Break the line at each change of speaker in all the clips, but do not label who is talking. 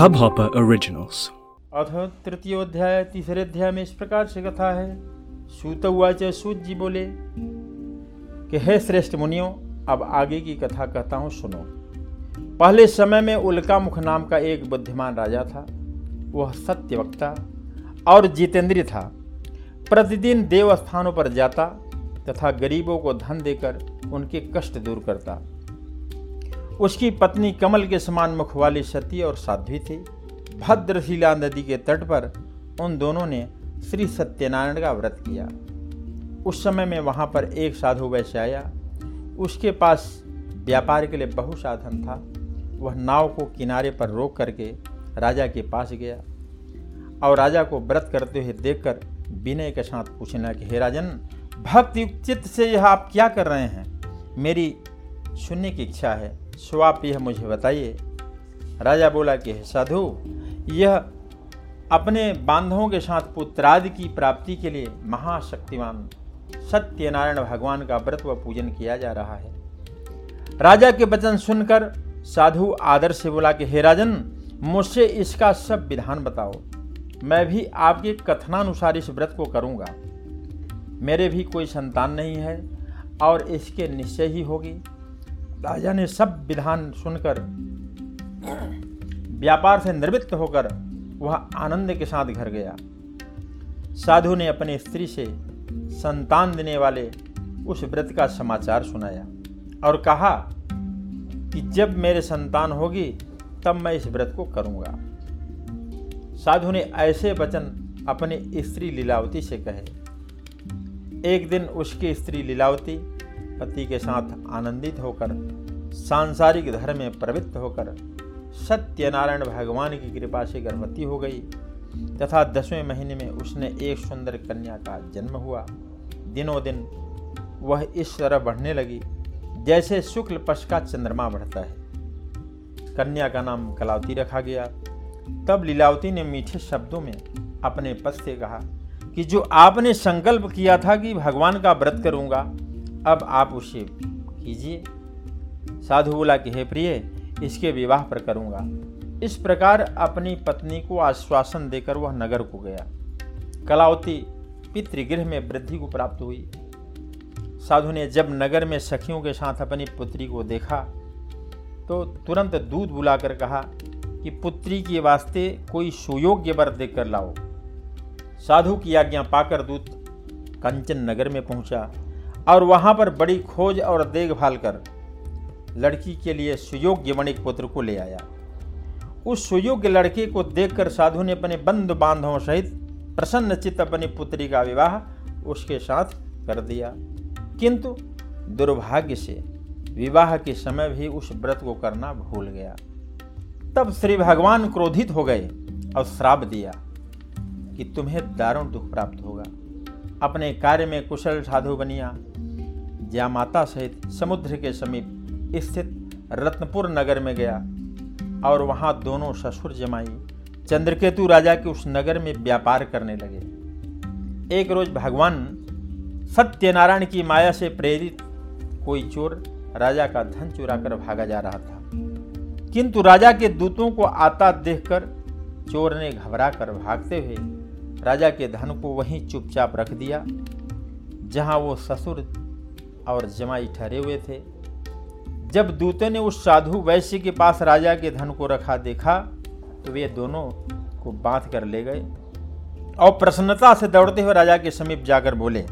Hubhopper Originals.
अथ तृतीयोध्याय तीसरे अध्याय में इस प्रकार से कथा है। सूत उवाच, सूत जी बोले, कि हे श्रेष्ठ मुनियों, अब आगे की कथा कहता हूँ, सुनो। पहले समय में उल्का मुख नाम का एक बुद्धिमान राजा था। वह सत्यवक्ता और जितेंद्रिय था। प्रतिदिन देव स्थानों पर जाता तथा गरीबों को धन देकर उनके कष्ट दूर करता। उसकी पत्नी कमल के समान मुख वाली सती और साध्वी थी। भद्रशिला नदी के तट पर उन दोनों ने श्री सत्यनारायण का व्रत किया। उस समय में वहाँ पर एक साधु वैश्य आया। उसके पास व्यापार के लिए बहु साधन था। वह नाव को किनारे पर रोक करके राजा के पास गया और राजा को व्रत करते हुए देखकर विनय के साथ पूछना कि, हे राजन भक्त युक्त चित्त से यह आप क्या कर रहे हैं? मेरी सुनने की इच्छा है। सो आप यह मुझे बताइए। राजा बोला कि, साधु, यह अपने बांधवों के साथ पुत्रादि की प्राप्ति के लिए महाशक्तिमान सत्यनारायण भगवान का व्रत व पूजन किया जा रहा है। राजा के वचन सुनकर साधु आदर से बोला कि, हे राजन, मुझसे इसका सब विधान बताओ। मैं भी आपके कथनानुसार इस व्रत को करूँगा। मेरे भी कोई संतान नहीं है और इसके निश्चय ही होगी। राजा ने सब विधान सुनकर, व्यापार से निर्वृत्त होकर वह आनंद के साथ घर गया। साधु ने अपनी स्त्री से संतान देने वाले उस व्रत का समाचार सुनाया और कहा कि जब मेरे संतान होगी, तब मैं इस व्रत को करूँगा। साधु ने ऐसे वचन अपनी स्त्री लीलावती से कहे। एक दिन उसकी स्त्री लीलावती पति के साथ आनंदित होकर, सांसारिक धर्म में प्रवृत्त होकर सत्यनारायण भगवान की कृपा से गर्भवती हो गई। तथा दसवें महीने में उसने एक सुंदर कन्या का जन्म हुआ। दिनों दिन वह इस तरह बढ़ने लगी, जैसे शुक्ल पक्ष का चंद्रमा बढ़ता है। कन्या का नाम कलावती रखा गया। तब लीलावती ने मीठे शब्दों में अपने पद से कहा कि जो आपने संकल्प किया था कि भगवान का व्रत करूँगा अब आप उसे कीजिए। साधु बोला कि, हे प्रिय, इसके विवाह पर करूँगा। इस प्रकार अपनी पत्नी को आश्वासन देकर वह नगर को गया। कलावती पितृगृह में वृद्धि को प्राप्त हुई। साधु ने जब नगर में सखियों के साथ अपनी पुत्री को देखा तो तुरंत दूध बुलाकर कहा कि, पुत्री के वास्ते कोई सुयोग्य वर देकर लाओ। साधु की आज्ञा पाकर दूत कंचन नगर में पहुँचा। और वहाँ पर बड़ी खोज और देखभाल कर लड़की के लिए सुयोग्य वणिक पुत्र को ले आया। उस सुयोग्य लड़के को देखकर साधु ने अपने बंधु बांधवों सहित प्रसन्न चित्त अपनी पुत्री का विवाह उसके साथ कर दिया। किंतु दुर्भाग्य से विवाह के समय भी उस व्रत को करना भूल गया। तब श्री भगवान क्रोधित हो गए और श्राप दिया कि तुम्हें दारुण दुख प्राप्त होगा। अपने कार्य में कुशल साधु बनिया। ज्या माता सहित समुद्र के समीप स्थित रत्नपुर नगर में गया और वहाँ दोनों ससुर जमाई चंद्रकेतु राजा के उस नगर में व्यापार करने लगे। एक रोज भगवान सत्यनारायण की माया से प्रेरित कोई चोर राजा का धन चुरा कर भागा जा रहा था। किंतु राजा के दूतों को आता देखकर चोर ने घबरा कर भागते हुए राजा के धन को वहीं चुपचाप रख दिया, जहाँ वो ससुर और जमाई ठहरे हुए थे। जब दूतों ने उस साधु वैश्य के पास राजा के धन को रखा देखा तो वे दोनों को बाँध कर ले गए और प्रसन्नता से दौड़ते हुए राजा के समीप जाकर बोले,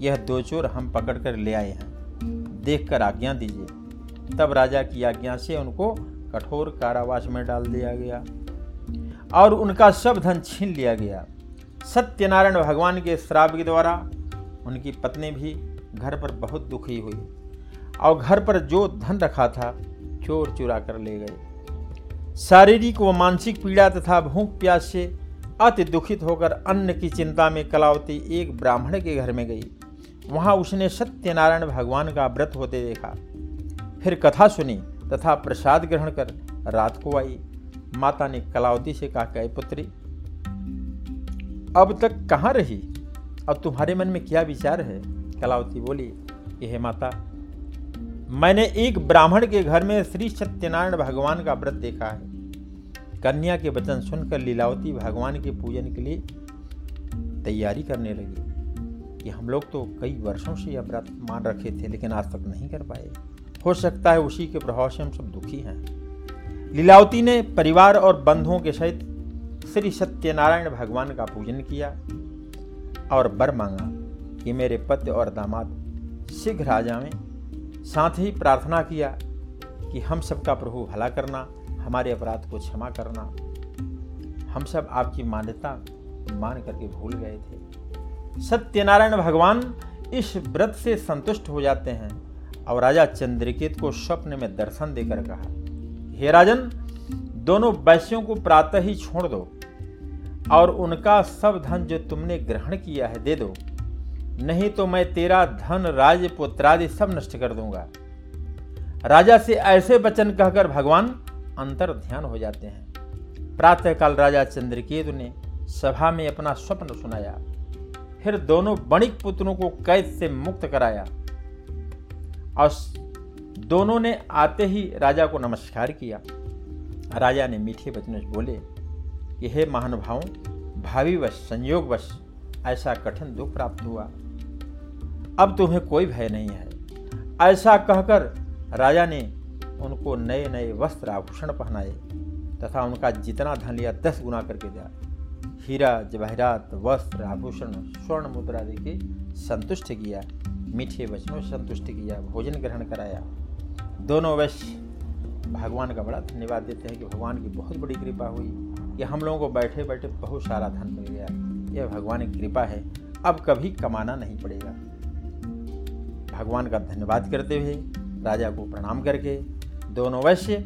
यह दो चोर हम पकड़ कर ले आए हैं। देख कर आज्ञा दीजिए। तब राजा की आज्ञा से उनको कठोर कारावास में डाल दिया गया और उनका सब धन छीन लिया गया। सत्यनारायण भगवान के श्राप के द्वारा उनकी पत्नी भी घर पर बहुत दुखी हुई। और घर पर जो धन रखा था, चोर चुरा कर ले गए। शारीरिक व मानसिक पीड़ा तथा भूख प्यास से अति दुखित होकर अन्न की चिंता में कलावती एक ब्राह्मण के घर में गई। वहाँ उसने सत्यनारायण भगवान का व्रत होते देखा। फिर कथा सुनी तथा प्रसाद ग्रहण कर रात को आई। माता ने कलावती से कहा, कह पुत्री, अब तक कहाँ रही? अब तुम्हारे मन में क्या विचार है? कलावती बोली, यह माता, मैंने एक ब्राह्मण के घर में श्री सत्यनारायण भगवान का व्रत देखा है। कन्या के वचन सुनकर लीलावती भगवान के पूजन के लिए तैयारी करने लगी कि हम लोग तो कई वर्षों से यह व्रत मान रखे थे, लेकिन आज तक नहीं कर पाए। हो सकता है उसी के प्रभाव से हम सब दुखी हैं। लीलावती ने परिवार और बंधुओं के सहित श्री सत्यनारायण भगवान का पूजन किया और बर मांगा। कि मेरे पति और दामाद शीघ्र आ जाएँ साथ ही प्रार्थना किया कि हम सबका प्रभु भला करना, हमारे अपराध को क्षमा करना। हम सब आपकी मान्यता मान करके भूल गए थे। सत्यनारायण भगवान इस व्रत से संतुष्ट हो जाते हैं और राजा चंद्रकेत को स्वप्न में दर्शन देकर कहा, हे राजन, दोनों वैश्यों को प्रातः ही छोड़ दो और उनका सब धन जो तुमने ग्रहण किया है दे दो। नहीं तो मैं तेरा धन, राज, पुत्रादि सब नष्ट कर दूँगा। राजा से ऐसे वचन कहकर भगवान अंतर ध्यान हो जाते हैं। प्रातःकाल राजा चंद्रकेतु ने सभा में अपना स्वप्न सुनाया। फिर दोनों बणिक पुत्रों को कैद से मुक्त कराया। और दोनों ने आते ही राजा को नमस्कार किया। राजा ने मीठे वचनों बोले कि, हे महानुभावों भावीवश संयोगवश ऐसा कठिन दुख प्राप्त हुआ। अब तुम्हें कोई भय नहीं है। ऐसा कहकर राजा ने उनको नए नए वस्त्र आभूषण पहनाए तथा उनका जितना धन लिया दस गुना करके दिया। हीरा, जवाहरात, वस्त्र, आभूषण, स्वर्ण मुद्रा दे के संतुष्ट किया, मीठे वचनों से संतुष्ट किया, भोजन ग्रहण कराया। दोनों वैश्य भगवान का बड़ा धन्यवाद देते हैं कि भगवान की बहुत बड़ी कृपा हुई कि हम लोगों को बैठे बैठे बहुत सारा धन मिल गया। यह भगवान की कृपा है। अब कभी कमाना नहीं पड़ेगा। भगवान का धन्यवाद करते हुए राजा को प्रणाम करके दोनों वैश्य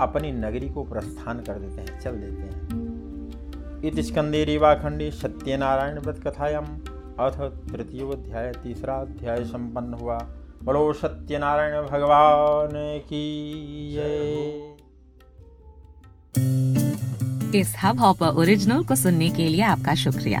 अपनी नगरी को प्रस्थान कर देते हैं, चल देते हैं। इत स्कंदे रेवाखंडे सत्यनारायण व्रत कथायाम अथ तृतीयोध्याय तीसरा अध्याय संपन्न हुआ। बड़ो सत्यनारायण भगवान की
इस हब हॉपर ओरिजिनल को सुनने के लिए आपका शुक्रिया।